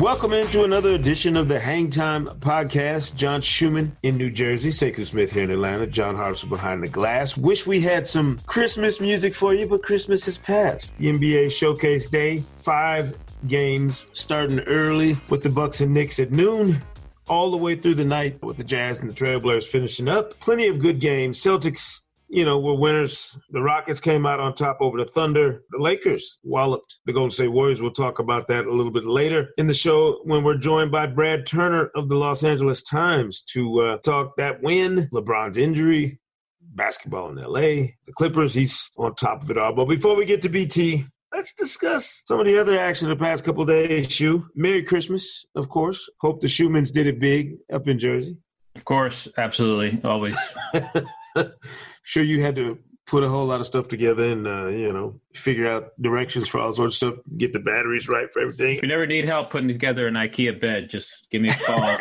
Welcome into another edition of the Hang Time Podcast. John Schuhmann in New Jersey, Sekou Smith here in Atlanta, John Hartson behind the glass. Wish we had some Christmas music for you, but Christmas has passed. The NBA Showcase Day, five games starting early with the Bucks and Knicks at noon all the way through the night with the Jazz and the Trailblazers finishing up. Plenty of good games. Celtics you know, were winners. The Rockets came out on top over the Thunder. The Lakers walloped the Golden State Warriors. We'll talk about that a little bit later in the show when we're joined by Brad Turner of the Los Angeles Times to uh, talk that win, LeBron's injury, basketball in LA, the Clippers. He's on top of it all. But before we get to BT, let's discuss some of the other action the past couple days. Shu, Merry Christmas, of course. Hope the Schuhmanns did it big up in Jersey. Of course, absolutely, always. sure you had to put a whole lot of stuff together and uh, you know figure out directions for all sorts of stuff get the batteries right for everything. If you never need help putting together an ikea bed just give me a call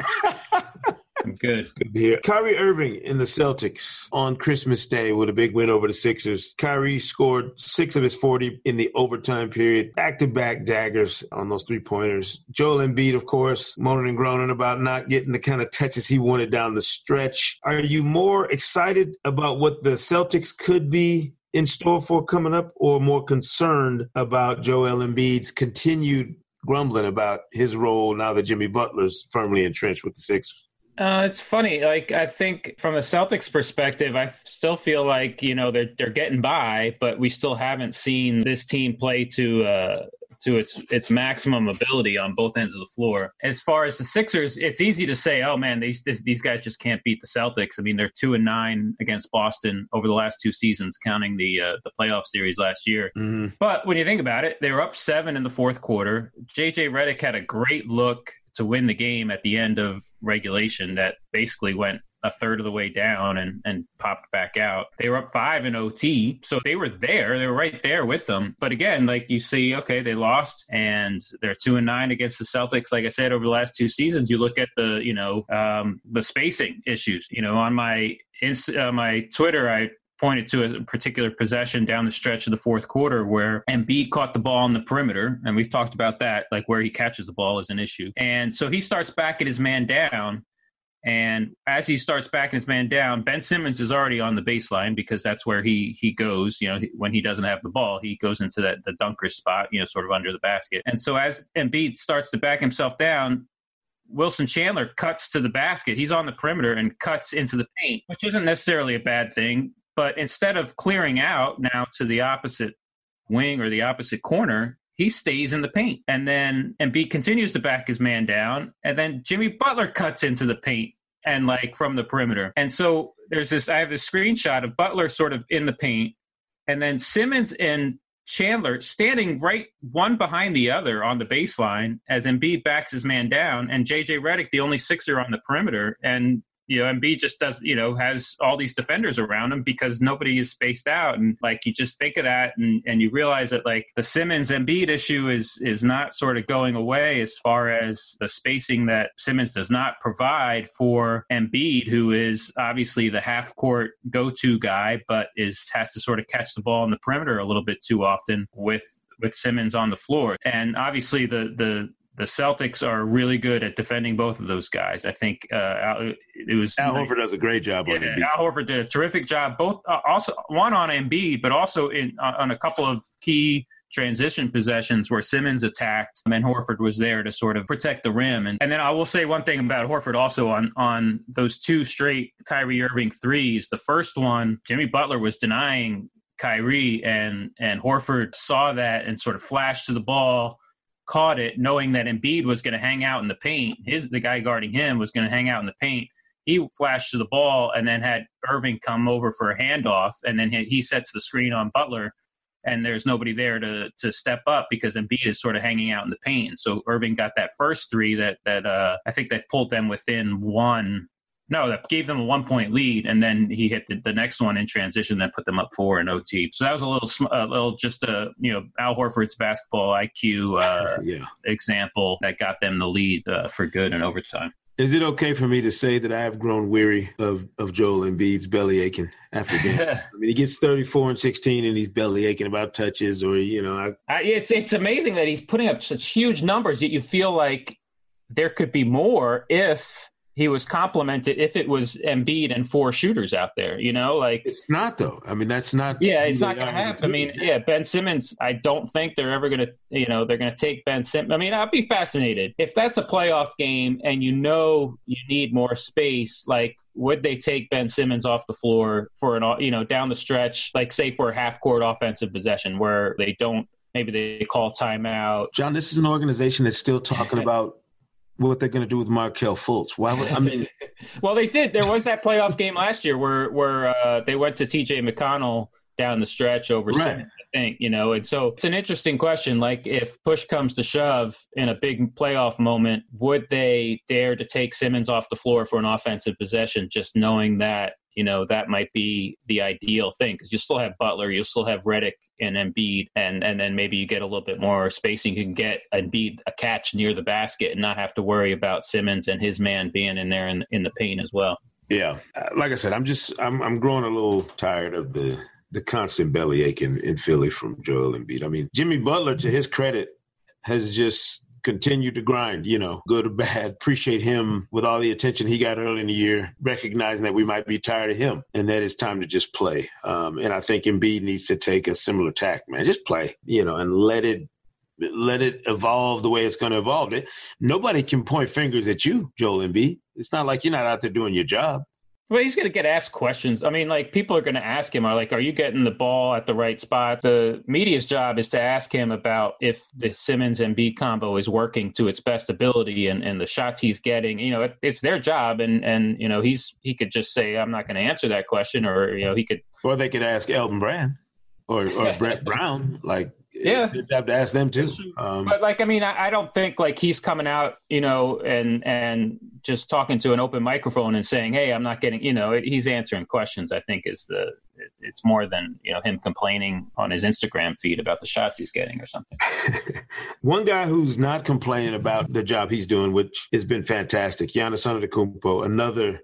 good. Good to hear. Kyrie Irving in the Celtics on Christmas Day with a big win over the Sixers. Kyrie scored six of his 40 in the overtime period. Back to back daggers on those three pointers. Joel Embiid, of course, moaning and groaning about not getting the kind of touches he wanted down the stretch. Are you more excited about what the Celtics could be in store for coming up, or more concerned about Joel Embiid's continued grumbling about his role now that Jimmy Butler's firmly entrenched with the Sixers? Uh, it's funny. Like I think from a Celtics perspective, I still feel like you know they're they're getting by, but we still haven't seen this team play to uh, to its its maximum ability on both ends of the floor. As far as the Sixers, it's easy to say, oh man, these this, these guys just can't beat the Celtics. I mean, they're two and nine against Boston over the last two seasons, counting the uh, the playoff series last year. Mm-hmm. But when you think about it, they were up seven in the fourth quarter. JJ Redick had a great look to win the game at the end of regulation that basically went a third of the way down and, and popped back out. They were up five in OT. So they were there. They were right there with them. But again, like you see, okay, they lost and they're two and nine against the Celtics. Like I said, over the last two seasons, you look at the, you know, um, the spacing issues, you know, on my, uh, my Twitter, I pointed to a particular possession down the stretch of the fourth quarter where Embiid caught the ball on the perimeter, and we've talked about that, like where he catches the ball is an issue. And so he starts backing his man down. And as he starts backing his man down, Ben Simmons is already on the baseline because that's where he he goes. You know, when he doesn't have the ball, he goes into that the dunker spot. You know, sort of under the basket. And so as Embiid starts to back himself down, Wilson Chandler cuts to the basket. He's on the perimeter and cuts into the paint, which isn't necessarily a bad thing. But instead of clearing out now to the opposite wing or the opposite corner, he stays in the paint. And then Embiid continues to back his man down. And then Jimmy Butler cuts into the paint and like from the perimeter. And so there's this I have this screenshot of Butler sort of in the paint. And then Simmons and Chandler standing right one behind the other on the baseline as Embiid backs his man down, and JJ Redick, the only sixer on the perimeter. And you know, Embiid just does, you know, has all these defenders around him because nobody is spaced out. And like you just think of that and, and you realize that like the Simmons Embiid issue is is not sort of going away as far as the spacing that Simmons does not provide for Embiid, who is obviously the half court go to guy, but is has to sort of catch the ball in the perimeter a little bit too often with with Simmons on the floor. And obviously the the the Celtics are really good at defending both of those guys. I think uh, it was Al Horford does a great job. Yeah, Al Horford did a terrific job. Both uh, also one on Embiid, but also in on a couple of key transition possessions where Simmons attacked and Horford was there to sort of protect the rim. And, and then I will say one thing about Horford also on on those two straight Kyrie Irving threes. The first one, Jimmy Butler was denying Kyrie and and Horford saw that and sort of flashed to the ball caught it knowing that Embiid was going to hang out in the paint. His the guy guarding him was going to hang out in the paint. He flashed to the ball and then had Irving come over for a handoff, and then he, he sets the screen on Butler. and there's nobody there to to step up because Embiid is sort of hanging out in the paint. So Irving got that first three that that uh, I think that pulled them within one. No, that gave them a one point lead, and then he hit the, the next one in transition that put them up four in OT. So that was a little, a little just a you know Al Horford's basketball IQ uh, yeah. example that got them the lead uh, for good in overtime. Is it okay for me to say that I have grown weary of, of Joel Embiid's belly aching after games? I mean, he gets 34 and 16 and he's belly aching about touches or, you know. I... it's, it's amazing that he's putting up such huge numbers, yet you feel like there could be more if he was complimented if it was Embiid and four shooters out there, you know, like it's not though. I mean, that's not. Yeah, it's not going to happen. I mean, yeah, Ben Simmons. I don't think they're ever going to, you know, they're going to take Ben Simmons. I mean, I'd be fascinated if that's a playoff game and you know you need more space. Like, would they take Ben Simmons off the floor for an, you know, down the stretch, like say for a half court offensive possession where they don't maybe they call timeout. John, this is an organization that's still talking about what they're going to do with Markelle Fultz. Why would I mean? well, they did. There was that playoff game last year where where uh, they went to T.J. McConnell down the stretch over right. Simmons, I think you know. And so it's an interesting question. Like, if push comes to shove in a big playoff moment, would they dare to take Simmons off the floor for an offensive possession, just knowing that you know that might be the ideal thing because you still have Butler, you still have Redick and Embiid, and and then maybe you get a little bit more spacing. You can get Embiid a catch near the basket and not have to worry about Simmons and his man being in there in in the paint as well. Yeah, uh, like I said, I'm just I'm I'm growing a little tired of the the constant belly ache in, in Philly from Joel Embiid. I mean, Jimmy Butler, to his credit, has just continue to grind, you know, good or bad. Appreciate him with all the attention he got early in the year, recognizing that we might be tired of him and that it's time to just play. Um, and I think Embiid needs to take a similar tack, man. Just play, you know, and let it let it evolve the way it's going to evolve. It, nobody can point fingers at you, Joel Embiid. It's not like you're not out there doing your job. Well, he's going to get asked questions. I mean, like people are going to ask him, "Are like, are you getting the ball at the right spot?" The media's job is to ask him about if the Simmons Embiid combo is working to its best ability and, and the shots he's getting. You know, it, it's their job, and and you know he's he could just say, "I'm not going to answer that question," or you know he could. Or they could ask Elton Brand or or Brett Brown, like yeah, it's job to ask them too. Um, but like, I mean, I, I, don't think like he's coming out, you know, and and just talking to an open microphone and saying, "Hey, I'm not getting," you know, he's answering questions. I think is the it's more than you know him complaining on his Instagram feed about the shots he's getting or something. One guy who's not complaining about the job he's doing, which has been fantastic, Giannis Antetokounmpo, another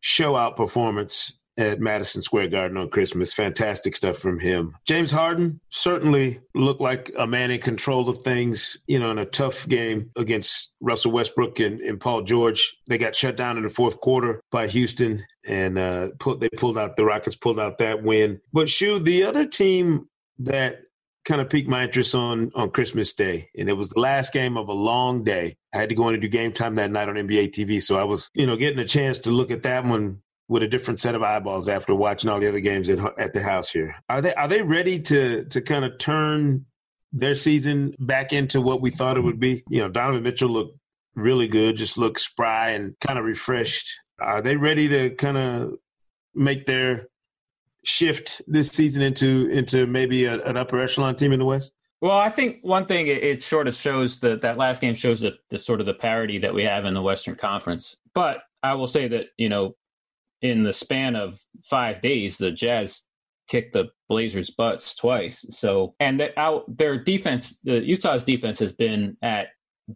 show out performance at Madison Square Garden on Christmas. Fantastic stuff from him. James Harden certainly looked like a man in control of things, you know, in a tough game against Russell Westbrook and, and Paul George. They got shut down in the fourth quarter by Houston and uh, put, they pulled out, the Rockets pulled out that win. But, Shu, the other team that kind of piqued my interest on on Christmas Day, and it was the last game of a long day. I had to go in and do game time that night on NBA TV, so I was, you know, getting a chance to look at that one with a different set of eyeballs after watching all the other games at, at the house here. Are they are they ready to to kind of turn their season back into what we thought it would be? You know, Donovan Mitchell looked really good, just looked spry and kind of refreshed. Are they ready to kind of make their shift this season into into maybe a, an upper echelon team in the West? Well, I think one thing it, it sort of shows that that last game shows the, the sort of the parity that we have in the Western Conference. But I will say that you know in the span of five days, the Jazz kicked the Blazers' butts twice. So, and their defense, the Utah's defense has been at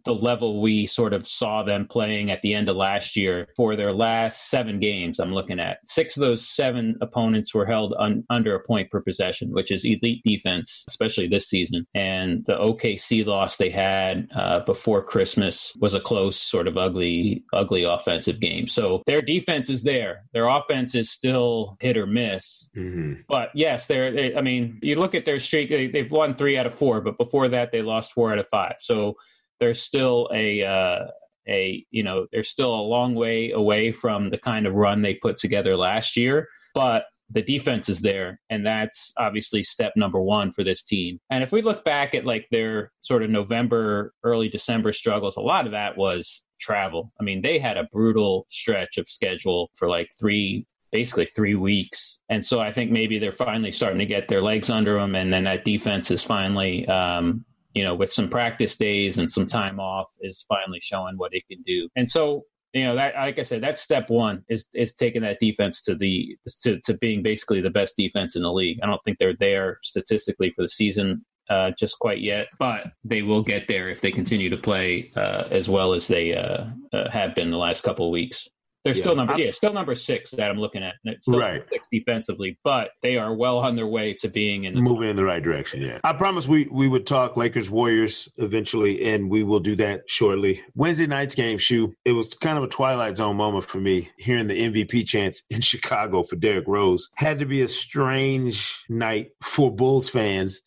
the level we sort of saw them playing at the end of last year for their last seven games. I'm looking at six of those seven opponents were held un, under a point per possession, which is elite defense, especially this season. And the OKC loss they had uh, before Christmas was a close, sort of ugly, ugly offensive game. So their defense is there. Their offense is still hit or miss. Mm-hmm. But yes, they're. They, I mean, you look at their streak; they've won three out of four, but before that, they lost four out of five. So there's still a uh, a you know there's still a long way away from the kind of run they put together last year, but the defense is there and that's obviously step number one for this team and if we look back at like their sort of november early december struggles a lot of that was travel i mean they had a brutal stretch of schedule for like three basically three weeks. And so I think maybe they're finally starting to get their legs under them. And then that defense is finally, um, you know, with some practice days and some time off, is finally showing what it can do. And so, you know, that like I said, that's step one is is taking that defense to the to to being basically the best defense in the league. I don't think they're there statistically for the season uh, just quite yet, but they will get there if they continue to play uh, as well as they uh, uh have been the last couple of weeks. They're yeah. still number yeah, still number six that I'm looking at. right, six defensively, but they are well on their way to being in the moving top. in the right direction. Yeah, I promise we we would talk Lakers Warriors eventually, and we will do that shortly. Wednesday night's game, Shu. It was kind of a twilight zone moment for me hearing the MVP chance in Chicago for Derrick Rose. Had to be a strange night for Bulls fans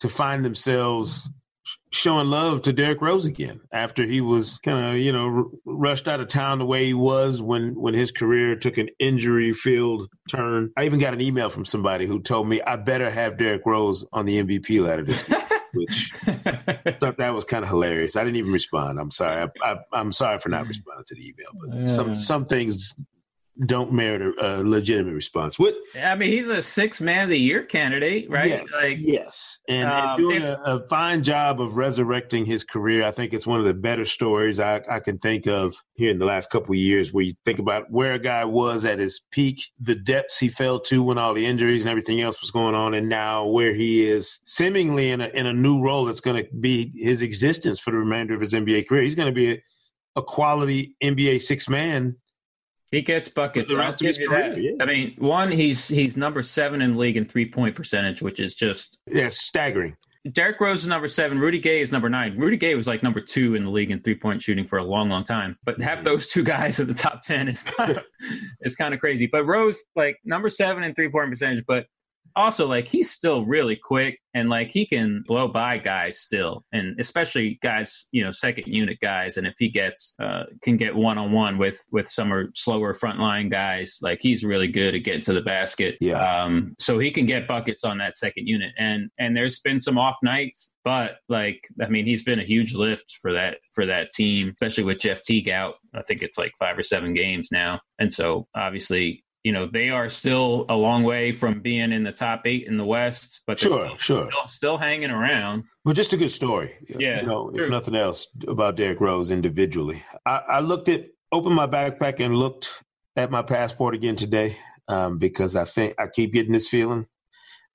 to find themselves showing love to Derrick Rose again after he was kind of you know r- rushed out of town the way he was when when his career took an injury filled turn. I even got an email from somebody who told me I better have Derrick Rose on the MVP ladder this week. which I thought that was kind of hilarious. I didn't even respond. I'm sorry. I, am sorry for not mm. responding to the email, but some some things don't merit a, a, legitimate response. What I mean, he's a six man of the year candidate, right? Yes, like, yes, and, um, and doing a, a, fine job of resurrecting his career. I think it's one of the better stories I, I can think of here in the last couple of years, where you think about where a guy was at his peak, the depths he fell to when all the injuries and everything else was going on, and now where he is, seemingly in a in a new role that's going to be his existence for the remainder of his NBA career. He's going to be a, a quality NBA six man he gets buckets. The rest of his career, yeah. I mean, one, he's he's number seven in the league in three point percentage, which is just yeah, staggering. Derrick Rose is number seven. Rudy Gay is number nine. Rudy Gay was like number two in the league in three point shooting for a long, long time. But have mm-hmm. those two guys at the top ten is kind of is kind of crazy. But Rose, like number seven in three point percentage, but also like he's still really quick and like he can blow by guys still. And especially guys you know second unit guys. And if he gets uh can get one on one with with some or slower frontline guys like he's really good at getting to the basket. Yeah. Um so he can get buckets on that second unit. And and there's been some off nights but like i mean he's been a huge lift for that for that team especially with jeff teague out i think it's like five or seven games now. And so obviously you know they are still a long way from being in the top eight in the West, but sure, still, sure, still, still, hanging around. Well, just a good story. Yeah, you know, if nothing else about Derrick Rose individually. I, I, looked at, opened my backpack and looked at my passport again today um, because I think I keep getting this feeling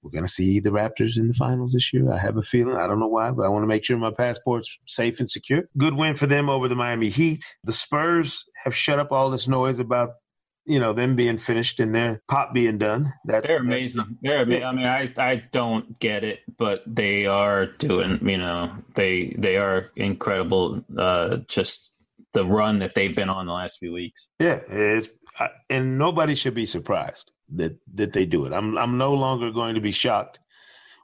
we're going to see the Raptors in the finals this year. I have a feeling. I don't know why, but I want to make sure my passport's safe and secure. Good win for them over the Miami Heat. The Spurs have shut up all this noise about you know them being finished and their pop being done. That's they're amazing. That's, they're amazing. I mean, I I don't get it, but they are doing. You know, they they are incredible. Uh, just the run that they've been on the last few weeks. Yeah, it's and nobody should be surprised that that they do it. I'm I'm no longer going to be shocked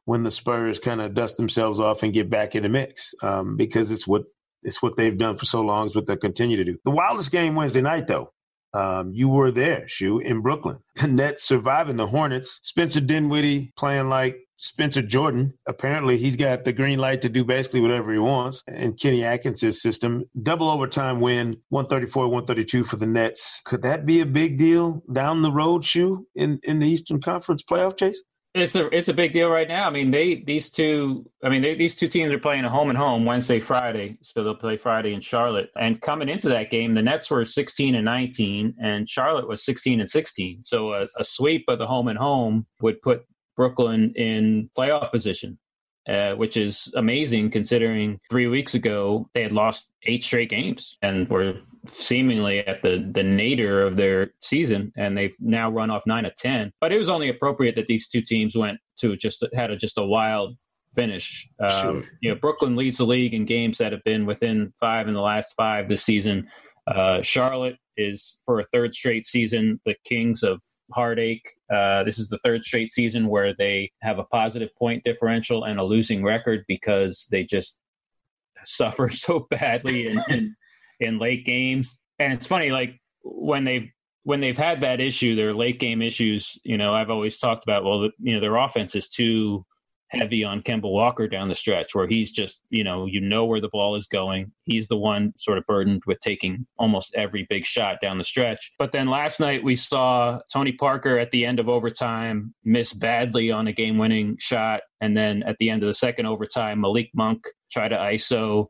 when the Spurs kind of dust themselves off and get back in the mix um, because it's what it's what they've done for so long. It's what they continue to do. The wildest game Wednesday night, though, um, you were there, Shu, in Brooklyn. The Nets surviving the Hornets. Spencer Dinwiddie playing like Spencer Jordan. Apparently, he's got the green light to do basically whatever he wants. And Kenny Atkinson's system. Double overtime win, 134 132 for the Nets. Could that be a big deal down the road, Shu, in, in the Eastern Conference playoff chase? It's a it's a big deal right now. I mean, they these two. I mean, they, these two teams are playing a home and home Wednesday, Friday. So they'll play Friday in Charlotte. And coming into that game, the Nets were 16 and 19, and Charlotte was 16 and 16. So a, a sweep of the home and home would put Brooklyn in playoff position. Uh, which is amazing considering three weeks ago they had lost eight straight games and were seemingly at the the nadir of their season, and they've now run off nine of ten. But it was only appropriate that these two teams went to just had a, just a wild finish. Um, sure. You know, Brooklyn leads the league in games that have been within five in the last five this season. Uh, Charlotte is for a third straight season the Kings of heartache. Uh, this is the third straight season where they have a positive point differential and a losing record because they just suffer so badly in, in in late games. And it's funny, like when they've when they've had that issue, their late game issues. You know, I've always talked about well, the, you know, their offense is too heavy on Kemba Walker down the stretch, where he's just, you know, you know where the ball is going. He's the one sort of burdened with taking almost every big shot down the stretch. But then last night we saw Tony Parker at the end of overtime miss badly on a game winning shot. And then at the end of the second overtime, Malik Monk tried to ISO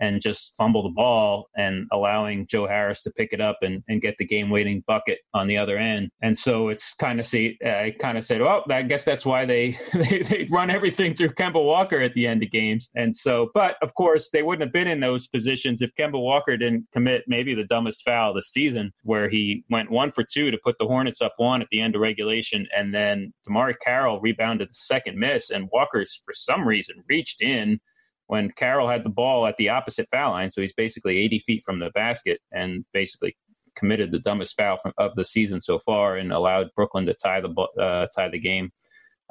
and just fumble the ball and allowing Joe Harris to pick it up and, and get the game waiting bucket on the other end. And so it's kind of see, I kind of said, well, I guess that's why they, they, they run everything through Kemba Walker at the end of games. And so, but of course, they wouldn't have been in those positions if Kemba Walker didn't commit maybe the dumbest foul of the season, where he went one for two to put the Hornets up one at the end of regulation. And then DeMarre Carroll rebounded the second miss, and Walker's, for some reason, reached in when Carroll had the ball at the opposite foul line. So he's basically 80 feet from the basket and basically committed the dumbest foul from, of the season so far and allowed Brooklyn to tie the uh, tie the game.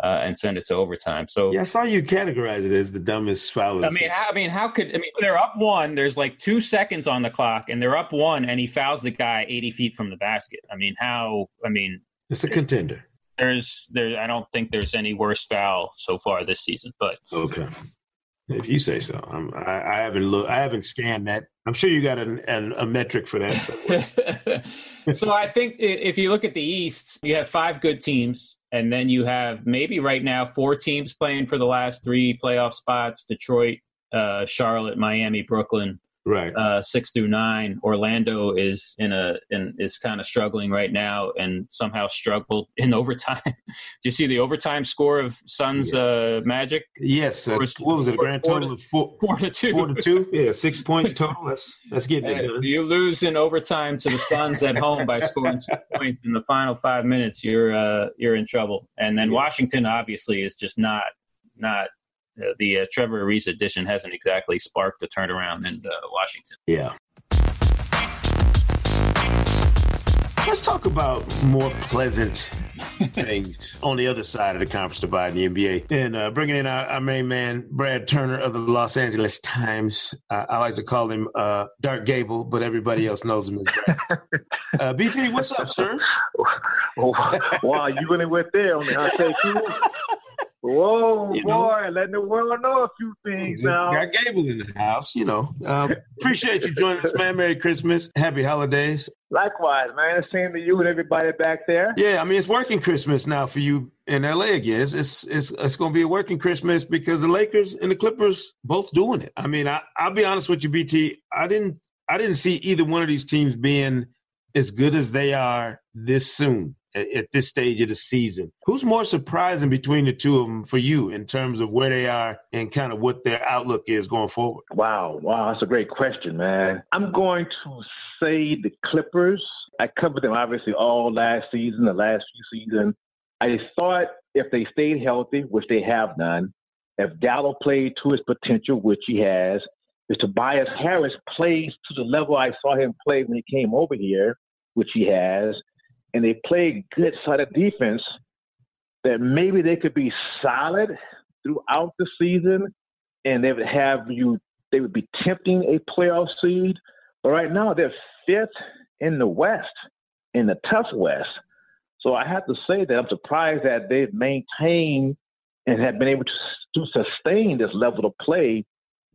Uh, and send it to overtime. So yeah, I saw you categorize it as the dumbest foul. I mean, how, I mean, how could I mean they're up one? There's like two seconds on the clock, and they're up one, and he fouls the guy 80 feet from the basket. I mean, how? I mean, it's a contender. There's there. I don't think there's any worse foul so far this season. But okay, if you say so, I'm, I, I haven't looked. I haven't scanned that. I'm sure you got an, an, a metric for that. so I think if you look at the East, you have five good teams, and then you have maybe right now four teams playing for the last three playoff spots: Detroit, uh, Charlotte, Miami, Brooklyn right. uh, six through nine. Orlando is in a in, is kind of struggling right now and somehow struggled in overtime. Do you see the overtime score of suns yes. uh, magic? Yes uh, what was it a grand four, total of four, four to two. four to two? Yeah six points total. Let's let's get it done. you lose in overtime to the suns at home by scoring two points in the final five minutes you're uh, you're in trouble. And then yeah. washington obviously is just not not uh, the uh, Trevor Ariza edition hasn't exactly sparked a turnaround in uh, Washington. Yeah. Let's talk about more pleasant things on the other side of the conference divide in the NBA. And uh, bringing in our, our, main man, Brad Turner of the Los Angeles Times. Uh, I like to call him uh, Dark Gable, but everybody else knows him as Brad. Uh, BT, what's up, sir? wow, you really went there on the I say, Whoa, you boy, know, letting the world know a few things now. Got Gable in the house, you know. Um, appreciate you joining us, man. Merry Christmas. Happy holidays. Likewise, man. Same to you and everybody back there. Yeah, I mean, it's working Christmas now for you in LA again. It's it's it's, it's going to be a working Christmas because the Lakers and the Clippers both doing it. I mean, I, I'll be honest with you, BT. I didn't I didn't see either one of these teams being as good as they are this soon at, this stage of the season. Who's more surprising between the two of them for you in terms of where they are and kind of what their outlook is going forward? Wow, wow, that's a great question, man. I'm going to say the Clippers. I covered them obviously all last season, the last few seasons. I thought if they stayed healthy, which they have done, if Gallo played to his potential, which he has, if Tobias Harris plays to the level I saw him play when he came over here, which he has, and they play good side of defense, that maybe they could be solid throughout the season and they would have you they would be tempting a playoff seed. But right now they're fifth in the West, in the tough West. So I have to say that I'm surprised that they've maintained and have been able to, to sustain this level of play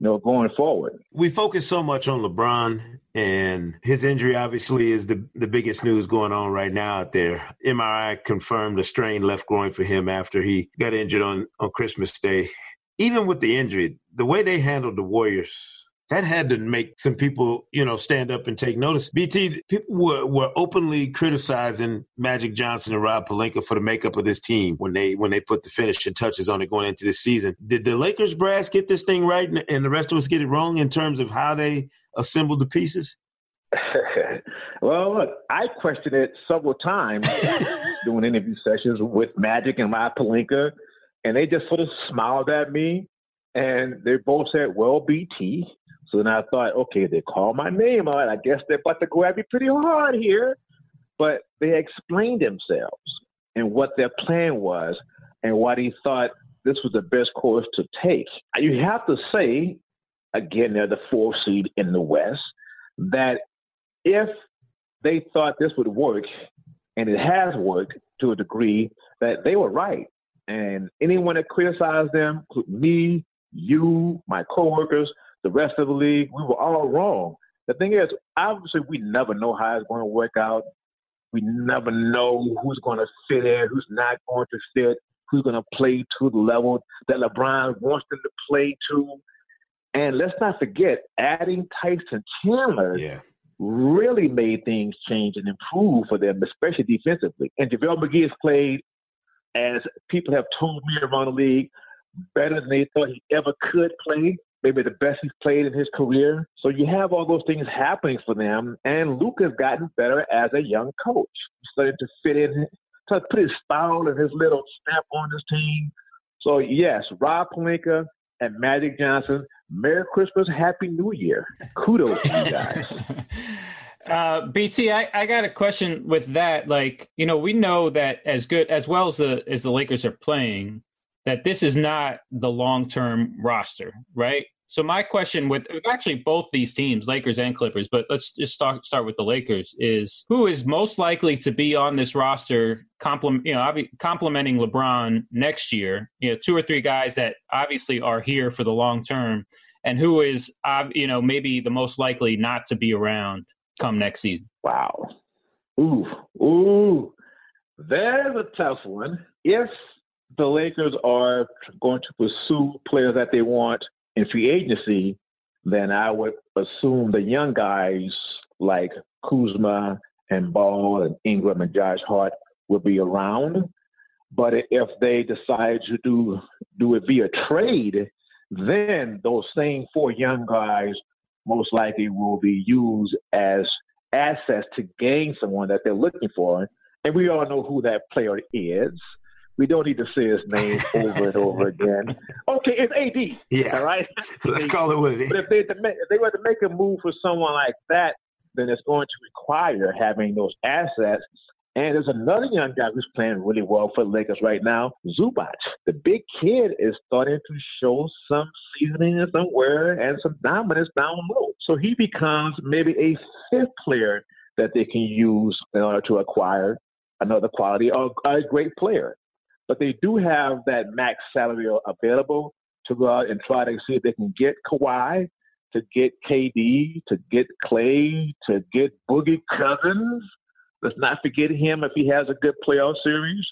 know, going forward. We focus so much on LeBron and his injury obviously is the, the biggest news going on right now out there. MRI confirmed a strain left groin for him after he got injured on, on Christmas Day. Even with the injury, the way they handled the Warriors that had to make some people, you know, stand up and take notice. BT, people were, were openly criticizing Magic Johnson and Rob Pelinka for the makeup of this team when they when they put the finishing touches on it going into this season. Did the Lakers brass get this thing right and, and the rest of us get it wrong in terms of how they assembled the pieces? well, look, I questioned it several times doing interview sessions with Magic and Rob Pelinka, and they just sort of smiled at me. And they both said, well, BT, so then I thought, okay, they call my name out. I guess they're about to grab me pretty hard here. But they explained themselves and what their plan was and what he thought this was the best course to take. You have to say, again, they're the fourth seed in the West, that if they thought this would work, and it has worked to a degree, that they were right. And anyone that criticized them, me, you, my coworkers, the rest of the league, we were all wrong. The thing is, obviously, we never know how it's going to work out. We never know who's going to fit in, who's not going to fit, who's going to play to the level that LeBron wants them to play to. And let's not forget, adding Tyson Chandler yeah. really made things change and improve for them, especially defensively. And JaVale McGee has played, as people have told me around the league, better than they thought he ever could play. Maybe the best he's played in his career. So you have all those things happening for them. And Luke has gotten better as a young coach. Starting to fit in, to put his style and his little stamp on his team. So, yes, Rob Pelinka and Magic Johnson, Merry Christmas, Happy New Year. Kudos to you guys. Uh, BT, I, I got a question with that. Like, you know, we know that as good as well as the as the Lakers are playing, that this is not the long term roster, right? So my question with actually both these teams, Lakers and Clippers, but let's just start start with the Lakers. Is who is most likely to be on this roster, complement you know, complementing LeBron next year? You know, two or three guys that obviously are here for the long term, and who is you know maybe the most likely not to be around come next season. Wow, ooh, ooh, there's a tough one. If the Lakers are going to pursue players that they want in free agency, then I would assume the young guys like Kuzma and Ball and Ingram and Josh Hart will be around. But if they decide to do do it via trade, then those same four young guys most likely will be used as assets to gain someone that they're looking for. And we all know who that player is. We don't need to say his name over and over again. Okay, it's AD. Yeah. All right. Let's call it what it is. But if they, if they were to make a move for someone like that, then it's going to require having those assets. And there's another young guy who's playing really well for the Lakers right now, Zubac. The big kid is starting to show some seasoning somewhere and some dominance down low. So he becomes maybe a fifth player that they can use in order to acquire another quality or a great player but they do have that max salary available to go out and try to see if they can get Kawhi, to get KD, to get Clay, to get Boogie Cousins. Let's not forget him if he has a good playoff series.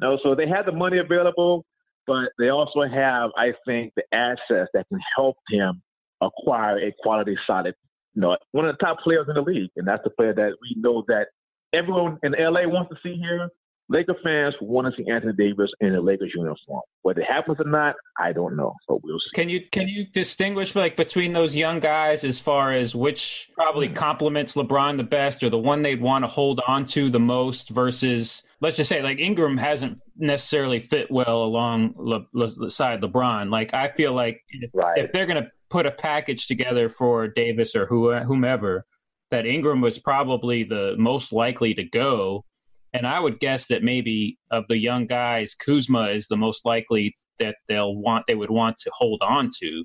No, so they have the money available, but they also have, I think, the assets that can help him acquire a quality, solid, you know, one of the top players in the league, and that's the player that we know that everyone in LA wants to see here. Laker fans want to see Anthony Davis in a Lakers uniform. Whether it happens or not, I don't know, but we'll see. Can you can you distinguish like between those young guys as far as which probably complements LeBron the best, or the one they'd want to hold on to the most versus let's just say like Ingram hasn't necessarily fit well along Le, Le, side LeBron. Like I feel like if, right. if they're going to put a package together for Davis or who, whomever, that Ingram was probably the most likely to go and I would guess that maybe of the young guys, Kuzma is the most likely that they'll want they would want to hold on to.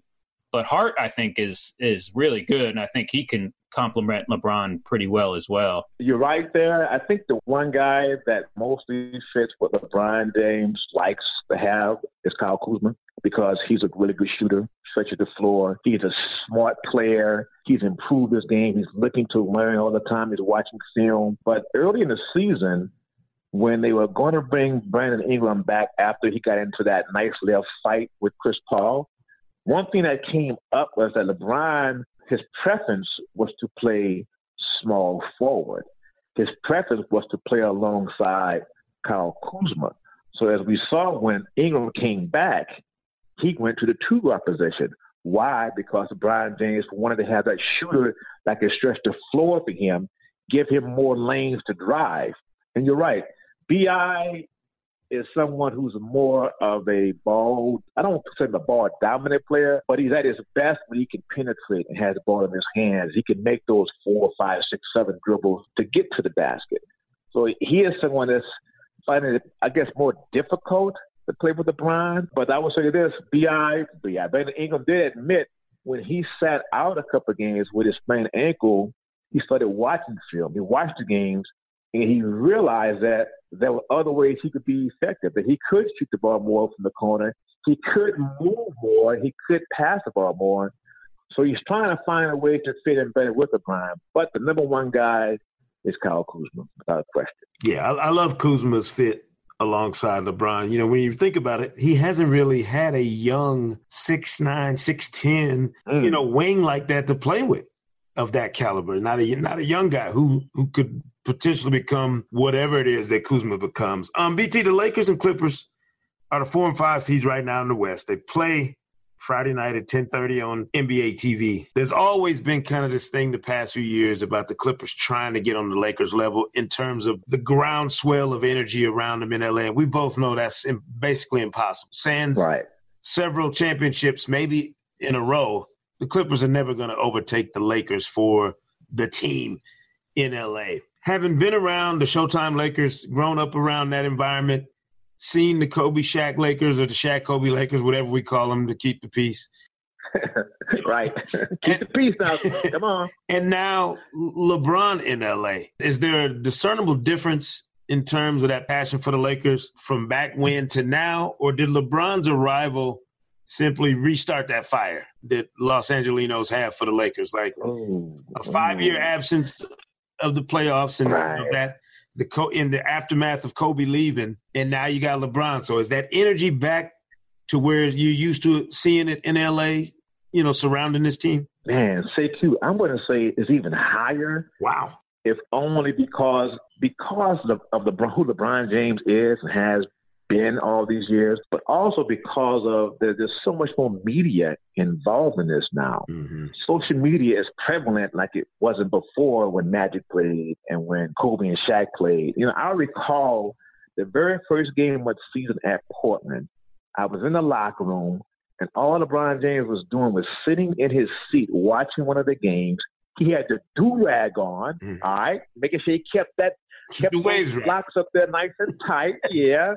But Hart, I think, is is really good, and I think he can complement LeBron pretty well as well. You're right there. I think the one guy that mostly fits what LeBron James likes to have is Kyle Kuzma because he's a really good shooter, stretches the floor. He's a smart player. He's improved his game. He's looking to learn all the time. He's watching film. But early in the season, when they were going to bring Brandon Ingram back after he got into that nice little fight with Chris Paul, one thing that came up was that LeBron, his preference was to play small forward. His preference was to play alongside Kyle Kuzma. So as we saw when Ingram came back, he went to the two guard position. Why? Because LeBron James wanted to have that shooter that could stretch the floor for him, give him more lanes to drive. And you're right, Bi is someone who's more of a ball. I don't say a ball dominant player, but he's at his best when he can penetrate and has the ball in his hands. He can make those four, five, six, seven dribbles to get to the basket. So he is someone that's finding it, I guess, more difficult to play with LeBron. But I will say this: Bi, Bi, Ben Ingram did admit when he sat out a couple games with his sprained ankle, he started watching film. He watched the games and he realized that there were other ways he could be effective, that he could shoot the ball more from the corner, he could move more, he could pass the ball more. So he's trying to find a way to fit in better with the LeBron. But the number one guy is Kyle Kuzma, without a question. Yeah, I, I love Kuzma's fit alongside LeBron. You know, when you think about it, he hasn't really had a young 6'9, 6'10, mm. you know, wing like that to play with of that caliber. Not a not a young guy who who could potentially become whatever it is that Kuzma becomes. Um, BT, the Lakers and Clippers are the four and five seeds right now in the West. They play Friday night at 10:30 on NBA TV. There's always been kind of this thing the past few years about the Clippers trying to get on the Lakers level in terms of the groundswell of energy around them in LA. And we both know that's basically impossible. Sans right. several championships, maybe in a row, the Clippers are never going to overtake the Lakers for the team in LA. Having been around the Showtime Lakers, grown up around that environment, seen the Kobe Shaq Lakers or the Shaq Kobe Lakers, whatever we call them, to keep the peace. right. keep the peace now. Come on. And now LeBron in LA. Is there a discernible difference in terms of that passion for the Lakers from back when to now? Or did LeBron's arrival simply restart that fire that Los Angelenos have for the Lakers? Like Ooh. a five year oh. absence of the playoffs and right. that the co- in the aftermath of Kobe leaving, and now you got LeBron. So is that energy back to where you used to seeing it in LA? You know, surrounding this team. Man, say i'm going to say it's even higher. Wow. If only because because of, of the who LeBron James is and has been all these years, but also because of the, there's so much more media involved in this now. Mm-hmm. Social media is prevalent like it wasn't before when Magic played and when Kobe and Shaq played. You know, I recall the very first game of the season at Portland. I was in the locker room, and all LeBron James was doing was sitting in his seat watching one of the games. He had the do rag on, mm-hmm. all right, making sure he kept that kept the waves locks up there nice and tight. Yeah.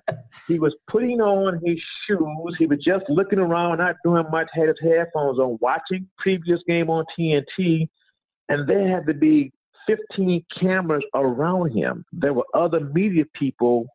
he was putting on his shoes. He was just looking around, not doing much, had his headphones on, watching previous game on TNT. And there had to be 15 cameras around him. There were other media people,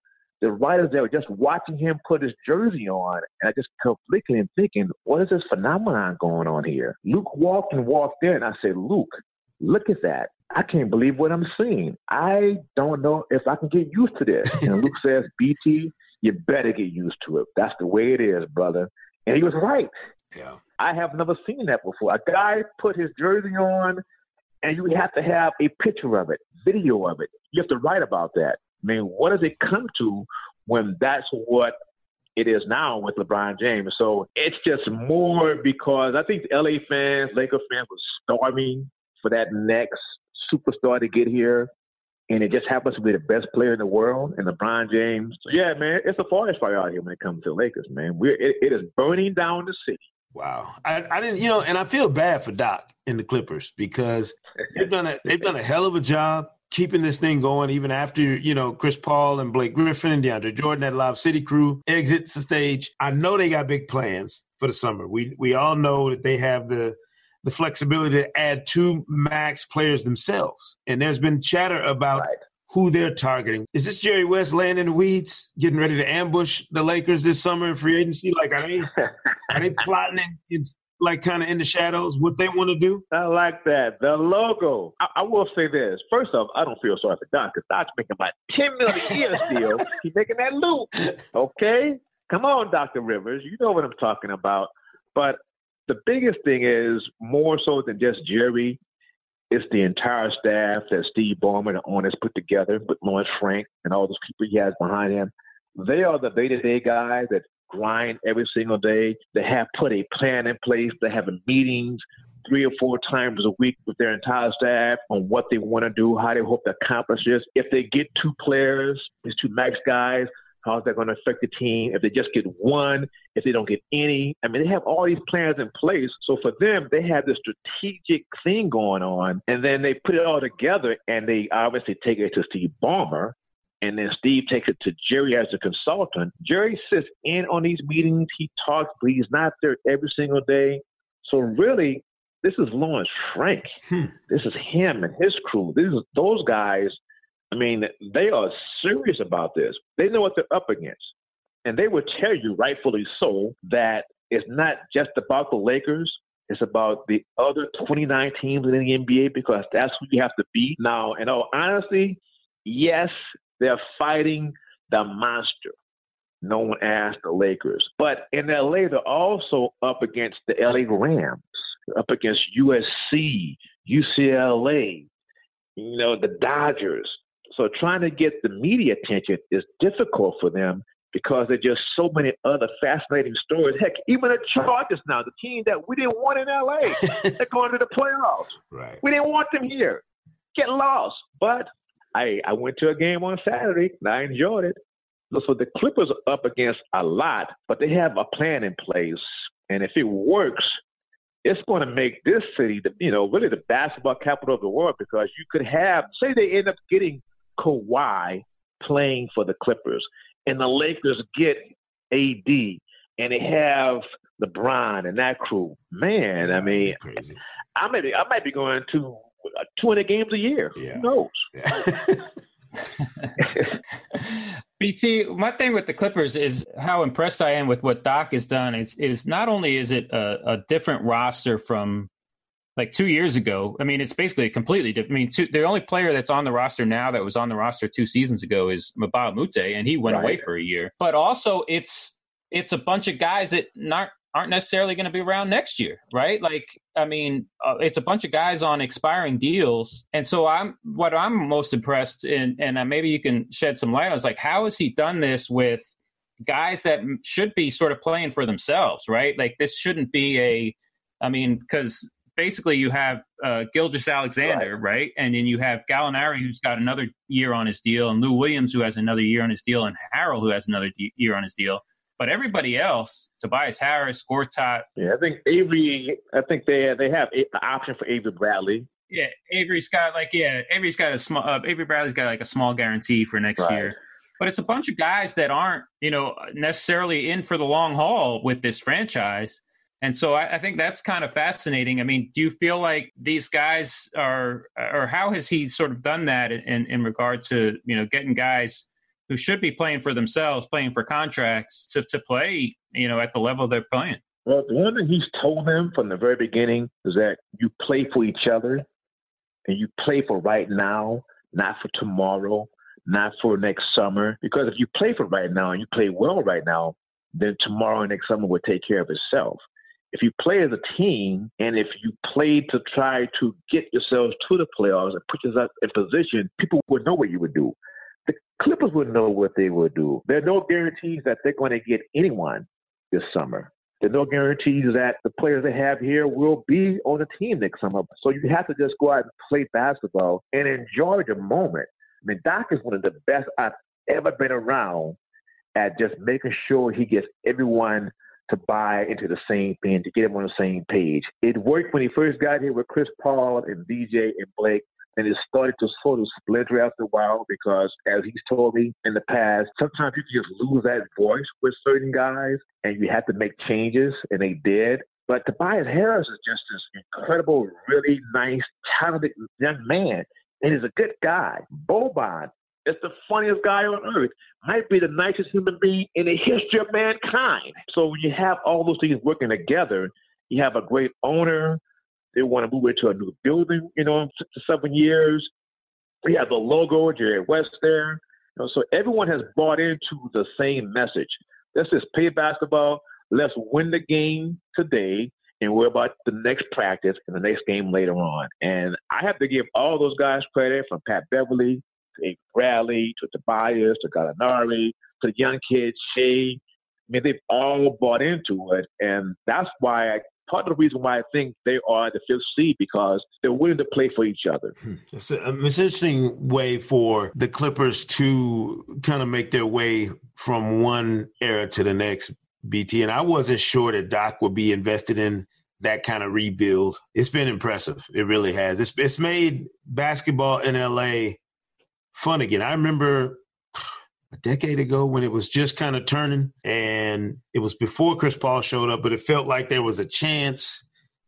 the writers that were just watching him put his jersey on. And I just kept looking and thinking, what is this phenomenon going on here? Luke walked and walked in. I said, Luke, look at that. I can't believe what I'm seeing. I don't know if I can get used to this. And Luke says, BT, you better get used to it. That's the way it is, brother. And he was right. Yeah. I have never seen that before. A guy put his jersey on, and you have to have a picture of it, video of it. You have to write about that. I mean, what does it come to when that's what it is now with LeBron James? So it's just more because I think the LA fans, Laker fans, were starving for that next superstar to get here, and it just happens to be the best player in the world, and LeBron James. So yeah, man, it's a forest fire out here when it comes to the Lakers, man. We're it, it is burning down the city. Wow, I, I didn't, you know, and I feel bad for Doc and the Clippers because they've done a they've done a hell of a job keeping this thing going even after you know Chris Paul and Blake Griffin and DeAndre Jordan that Lob City crew exits the stage. I know they got big plans for the summer. We we all know that they have the the flexibility to add two max players themselves. And there's been chatter about right. who they're targeting. Is this Jerry West laying in the weeds, getting ready to ambush the Lakers this summer in free agency? Like, are they are they plotting in, like kind of in the shadows what they want to do? I like that. The logo. I, I, will say this. First off, I don't feel sorry for Don because Doc's making about ten million a year still. He's making that loop. Okay, come on, Doctor Rivers. You know what I'm talking about. But the biggest thing is more so than just Jerry, it's the entire staff that Steve Ballmer, the owners, put together with Lawrence Frank and all those people he has behind him. They are the day to day guys that grind every single day. They have put a plan in place. They have meetings three or four times a week with their entire staff on what they want to do, how they hope to accomplish this. If they get two players, these two max guys, How's that going to affect the team? If they just get one, if they don't get any, I mean, they have all these plans in place. So for them, they have this strategic thing going on, and then they put it all together, and they obviously take it to Steve Ballmer, and then Steve takes it to Jerry as a consultant. Jerry sits in on these meetings. He talks, but he's not there every single day. So really, this is Lawrence Frank. Hmm. This is him and his crew. This is those guys I mean, they are serious about this. They know what they're up against. And they will tell you, rightfully so, that it's not just about the Lakers. It's about the other 29 teams in the NBA because that's who you have to beat. Now, in all honesty, yes, they're fighting the monster known as the Lakers. But in LA, they're also up against the LA Rams, up against USC, UCLA, you know, the Dodgers. So trying to get the media attention is difficult for them because there's just so many other fascinating stories. Heck, even the Chargers now, the team that we didn't want in LA, they're going to the playoffs. Right. We didn't want them here. Get lost. But I I went to a game on Saturday and I enjoyed it. So the Clippers are up against a lot, but they have a plan in place. And if it works, it's going to make this city, the, you know, really the basketball capital of the world because you could have, say, they end up getting Kawhi playing for the Clippers, and the Lakers get AD, and they have LeBron and that crew. Man, I mean, Crazy. I might be, I might be going to 200 games a year. Yeah. Who knows? Yeah. BT, my thing with the Clippers is how impressed I am with what Doc has done. Is is not only is it a, a different roster from like two years ago. I mean, it's basically a completely different. I mean, two, the only player that's on the roster now that was on the roster two seasons ago is Mbah Mute, and he went Right. away for a year. But also, it's it's a bunch of guys that not aren't necessarily going to be around next year, right? Like, I mean, uh, it's a bunch of guys on expiring deals, and so I'm what I'm most impressed in, and uh, maybe you can shed some light on is like how has he done this with guys that should be sort of playing for themselves, right? Like this shouldn't be a, I mean, because basically you have uh, Gilgeous-Alexander, right. And then you have Gallinari, who's got another year on his deal, and Lou Williams, who has another year on his deal, and Harrell, who has another de- year on his deal. But everybody else, Tobias Harris, Gortat, Yeah, I think Avery. I think they they have a- the option for Avery Bradley. yeah, Avery's got like yeah, Avery's got a small uh, Avery Bradley's got like a small guarantee for next Right. year. But it's a bunch of guys that aren't, you know, necessarily in for the long haul with this franchise. And so I, I think that's kind of fascinating. I mean, do you feel like these guys are, or how has he sort of done that in, in regard to, you know, getting guys who should be playing for themselves, playing for contracts to, to play, you know, at the level they're playing? Well, the one thing he's told them from the very beginning is that you play for each other, and you play for right now, not for tomorrow, not for next summer. Because if you play for right now and you play well right now, then tomorrow and next summer will take care of itself. If you play as a team and if you play to try to get yourselves to the playoffs and put yourself in position, people would know what you would do. The Clippers would know what they would do. There are no guarantees that they're going to get anyone this summer. There are no guarantees that the players they have here will be on the team next summer. So you have to just go out and play basketball and enjoy the moment. I mean, Doc is one of the best I've ever been around at just making sure he gets everyone to buy into the same thing, to get him on the same page. It worked when he first got here with Chris Paul and DJ and Blake, and it started to sort of splinter after a while because, as he's told me in the past, sometimes you just lose that voice with certain guys, and you have to make changes, and they did. But Tobias Harris is just this incredible, really nice, talented young man, and he's a good guy. Boban is the funniest guy on earth. Might be the nicest human being in the history of mankind. So when you have all those things working together, you have a great owner. They want to move into a new building, you know, in six to seven years. We have the logo, Jerry West there. You know, so everyone has bought into the same message. Let's just play basketball. Let's win the game today and worry about the next practice and the next game later on. And I have to give all those guys credit from Pat Beverley Avery Bradley to Tobias to Gallinari to the young kids, Shai. I mean, they've all bought into it. And that's why I, part of the reason why I think they are the fifth seed because they're willing to play for each other. Hmm. It's, a, um, it's an interesting way for the Clippers to kind of make their way from one era to the next, BT. And I wasn't sure that Doc would be invested in that kind of rebuild. It's been impressive. It really has. It's, it's made basketball in LA fun again. I remember a decade ago when it was just kind of turning and it was before Chris Paul showed up, but it felt like there was a chance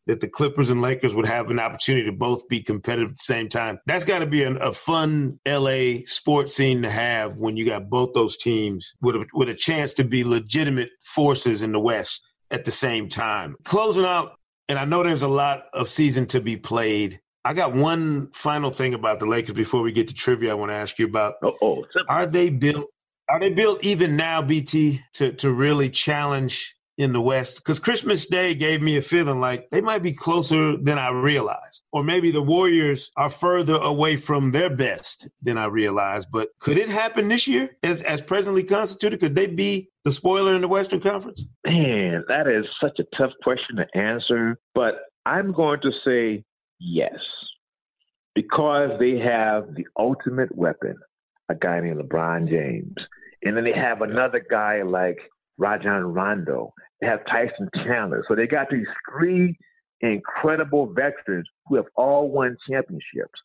that the Clippers and Lakers would have an opportunity to both be competitive at the same time. That's got to be an, a fun LA sports scene to have when you got both those teams with a, with a chance to be legitimate forces in the West at the same time. Closing out, and I know there's a lot of season to be played. I got one final thing about the Lakers before we get to trivia. I want to ask you about. Oh, oh are they built? Are they built even now, BT, to to really challenge in the West because Christmas Day gave me a feeling like they might be closer than I realized. Or maybe the Warriors are further away from their best than I realized. But could it happen this year as, as presently constituted? Could they be the spoiler in the Western Conference? Man, that is such a tough question to answer. But I'm going to say yes. Because they have the ultimate weapon, a guy named LeBron James. And then they have another guy like Rajon Rondo They have Tyson Chandler. So they got these three incredible veterans who have all won championships.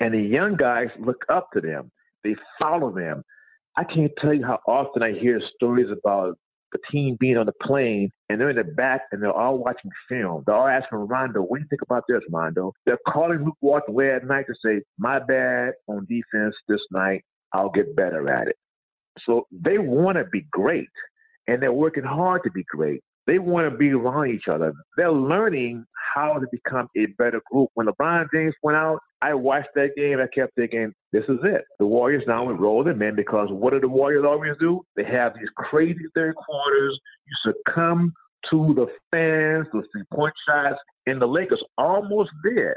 And the young guys look up to them. They follow them. I can't tell you how often I hear stories about the team being on the plane and they're in the back and they're all watching film. They're all asking Rondo, what do you think about this, Rondo? They're calling Luke Walton away at night to say, my bad on defense this night. I'll get better at it. So they want to be great and they're working hard to be great. They want to be around each other. They're learning how to become a better group. When LeBron James went out, I watched that game. I kept thinking, this is it. The Warriors now would roll them in because what do the Warriors always do? They have these crazy third quarters. You succumb to the fans, the three point shots, and the Lakers almost did,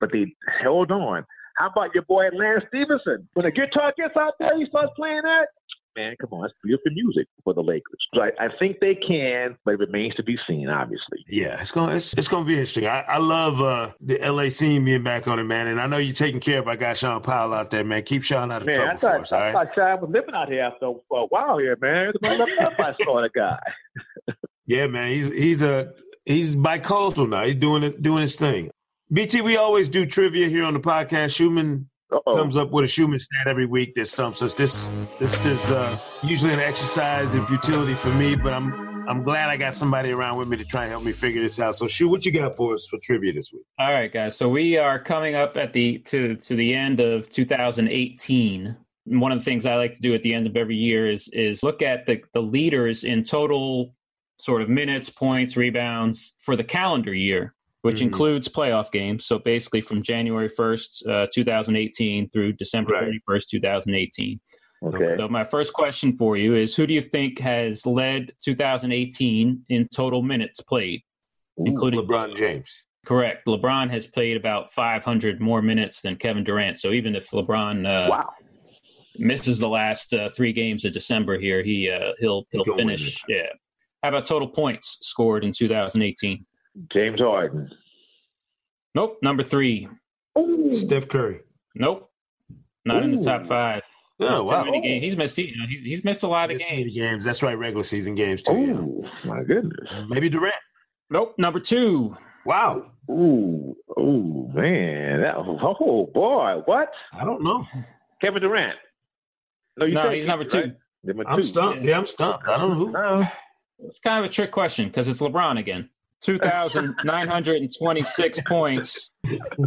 but they held on. How about your boy Lance Stephenson? When the guitar gets out there, he starts playing that man, come on, that's beautiful music for the Lakers. So I, I, think they can, but it remains to be seen, obviously. Yeah, it's gonna it's, it's gonna be interesting. I, I love uh, the LA scene being back on it, man. And I know you're taking care of our guy Shaun Powell out there, man. Keep Shaun out of man, trouble I thought, for us, all right? I thought Shaun was living out here after a while here, man. I saw the guy. yeah, man. He's he's a he's bi-coastal now. He's doing it doing his thing. BT, we always do trivia here on the podcast. Schuhmann uh-oh. comes up with a Schuhmann stat every week that stumps us. This this is uh, usually an exercise in futility for me, but I'm I'm glad I got somebody around with me to try and help me figure this out. So, Shu, what you got for us for trivia this week? All right, guys. So we are coming up at the to to the end of 2018. one of the things I like to do at the end of every year is is look at the the leaders in total sort of minutes, points, rebounds for the calendar year which mm-hmm. includes playoff games. So basically from January 1st, uh, 2018 through December right. 31st, 2018. Okay. So my first question for you is who do you think has led 2018 in total minutes played, Ooh, including LeBron James? Correct. LeBron has played about 500 more minutes than Kevin Durant. So even if LeBron uh, wow. misses the last uh, three games of December here, he uh, he'll he'll finish. Yeah. How about total points scored in 2018? James Harden. Nope. Number three. Ooh. Steph Curry. Nope. Not Ooh. in the top five. Oh wow! He's missed. You know, he's missed a lot of games. Games. That's right. Regular season games too. Oh my goodness. Maybe Durant. Nope. Number two. Wow. Ooh. Ooh man. That, oh boy. What? I don't know. Kevin Durant. No, no he's number two. Right? Number I'm two. stumped. Yeah, I'm stumped. I don't know who. No. It's kind of a trick question because it's LeBron again. 2,926 points,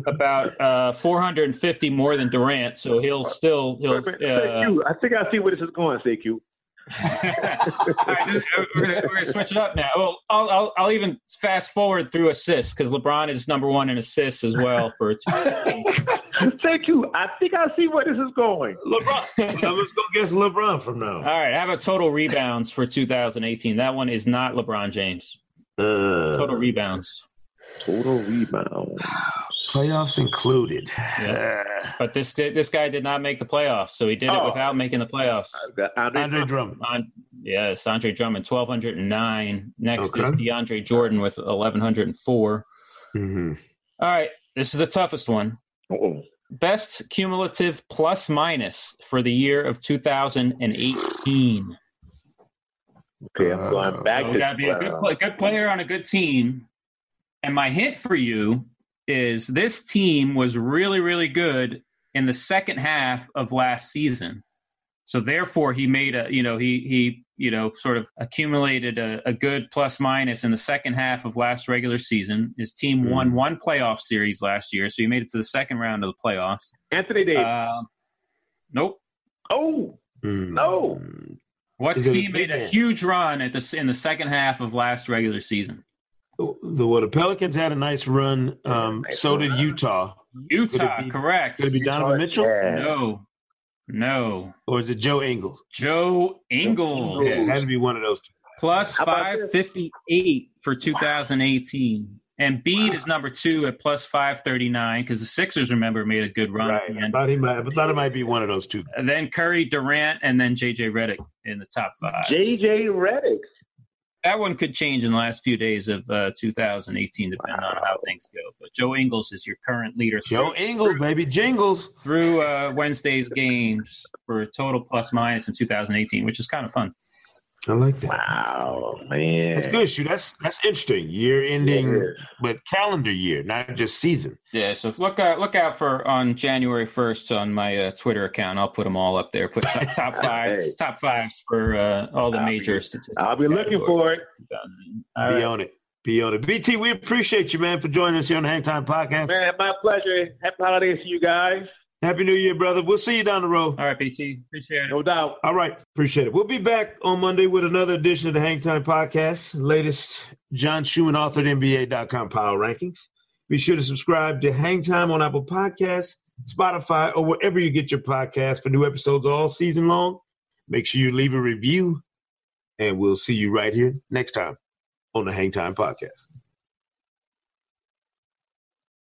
about uh, 450 more than Durant. So he'll still he'll. Uh, I think I see where this is going, Sekou. right, we're, gonna, we're gonna switch it up now. Well, I'll, I'll, I'll even fast forward through assists because LeBron is number one in assists as well for. Thank you. I think I see where this is going. LeBron. now let's go guess LeBron from now. All right. I have a total rebounds for 2018? That one is not LeBron James. Uh, total rebounds. Total rebounds. Playoffs included. Yeah. but this this guy did not make the playoffs, so he did oh. it without making the playoffs. Andre, Andre Drummond. On, yes, Andre Drummond, twelve hundred and nine. Next okay. is DeAndre Jordan with eleven hundred and four. Mm-hmm. All right, this is the toughest one. Uh-oh. Best cumulative plus minus for the year of 2018. Okay, I'm going back. So we got to be a good, play, good player on a good team. And my hint for you is this team was really, really good in the second half of last season. So therefore, he made a you know he he you know sort of accumulated a, a good plus minus in the second half of last regular season. His team mm. won one playoff series last year, so he made it to the second round of the playoffs. Anthony Davis. Uh, nope. Oh mm. no. What team made a huge run at the in the second half of last regular season? The well, the Pelicans had a nice run. Um, nice so run. did Utah. Utah, could be, correct. Could it be Donovan Mitchell? Yeah. No, no. Or is it Joe Ingles? Joe Ingles. Yeah, it had to be one of those two. Plus 558 for 2018. And Embiid is number two at plus 539 because the Sixers, remember, made a good run. Right. And, I thought, he might, I thought it might be one of those two. And then Curry, Durant, and then JJ Redick in the top five. JJ Redick that one could change in the last few days of uh, 2018, depending wow. on how things go. But Joe Ingles is your current leader. Joe through, Ingles, baby, jingles through uh, Wednesday's games for a total plus minus in 2018, which is kind of fun. I like that. Wow, man, that's good. Shoot, that's that's interesting. Year ending, yeah. but calendar year, not just season. Yeah. So look out, look out for on January first on my uh, Twitter account. I'll put them all up there. Put top, top fives, hey. top fives for uh, all the I'll major be, statistics. I'll be looking for it. Be right. on it. Be on it. BT, we appreciate you, man, for joining us here on the Hang Time Podcast. Man, my pleasure. Happy holidays to you guys. Happy New Year, brother. We'll see you down the road. All right, PT. Appreciate it. No doubt. All right. Appreciate it. We'll be back on Monday with another edition of the Hang Time Podcast, latest John Schuhmann authored NBA.com power rankings. Be sure to subscribe to Hang Time on Apple Podcasts, Spotify, or wherever you get your podcasts for new episodes all season long. Make sure you leave a review, and we'll see you right here next time on the Hang Time Podcast.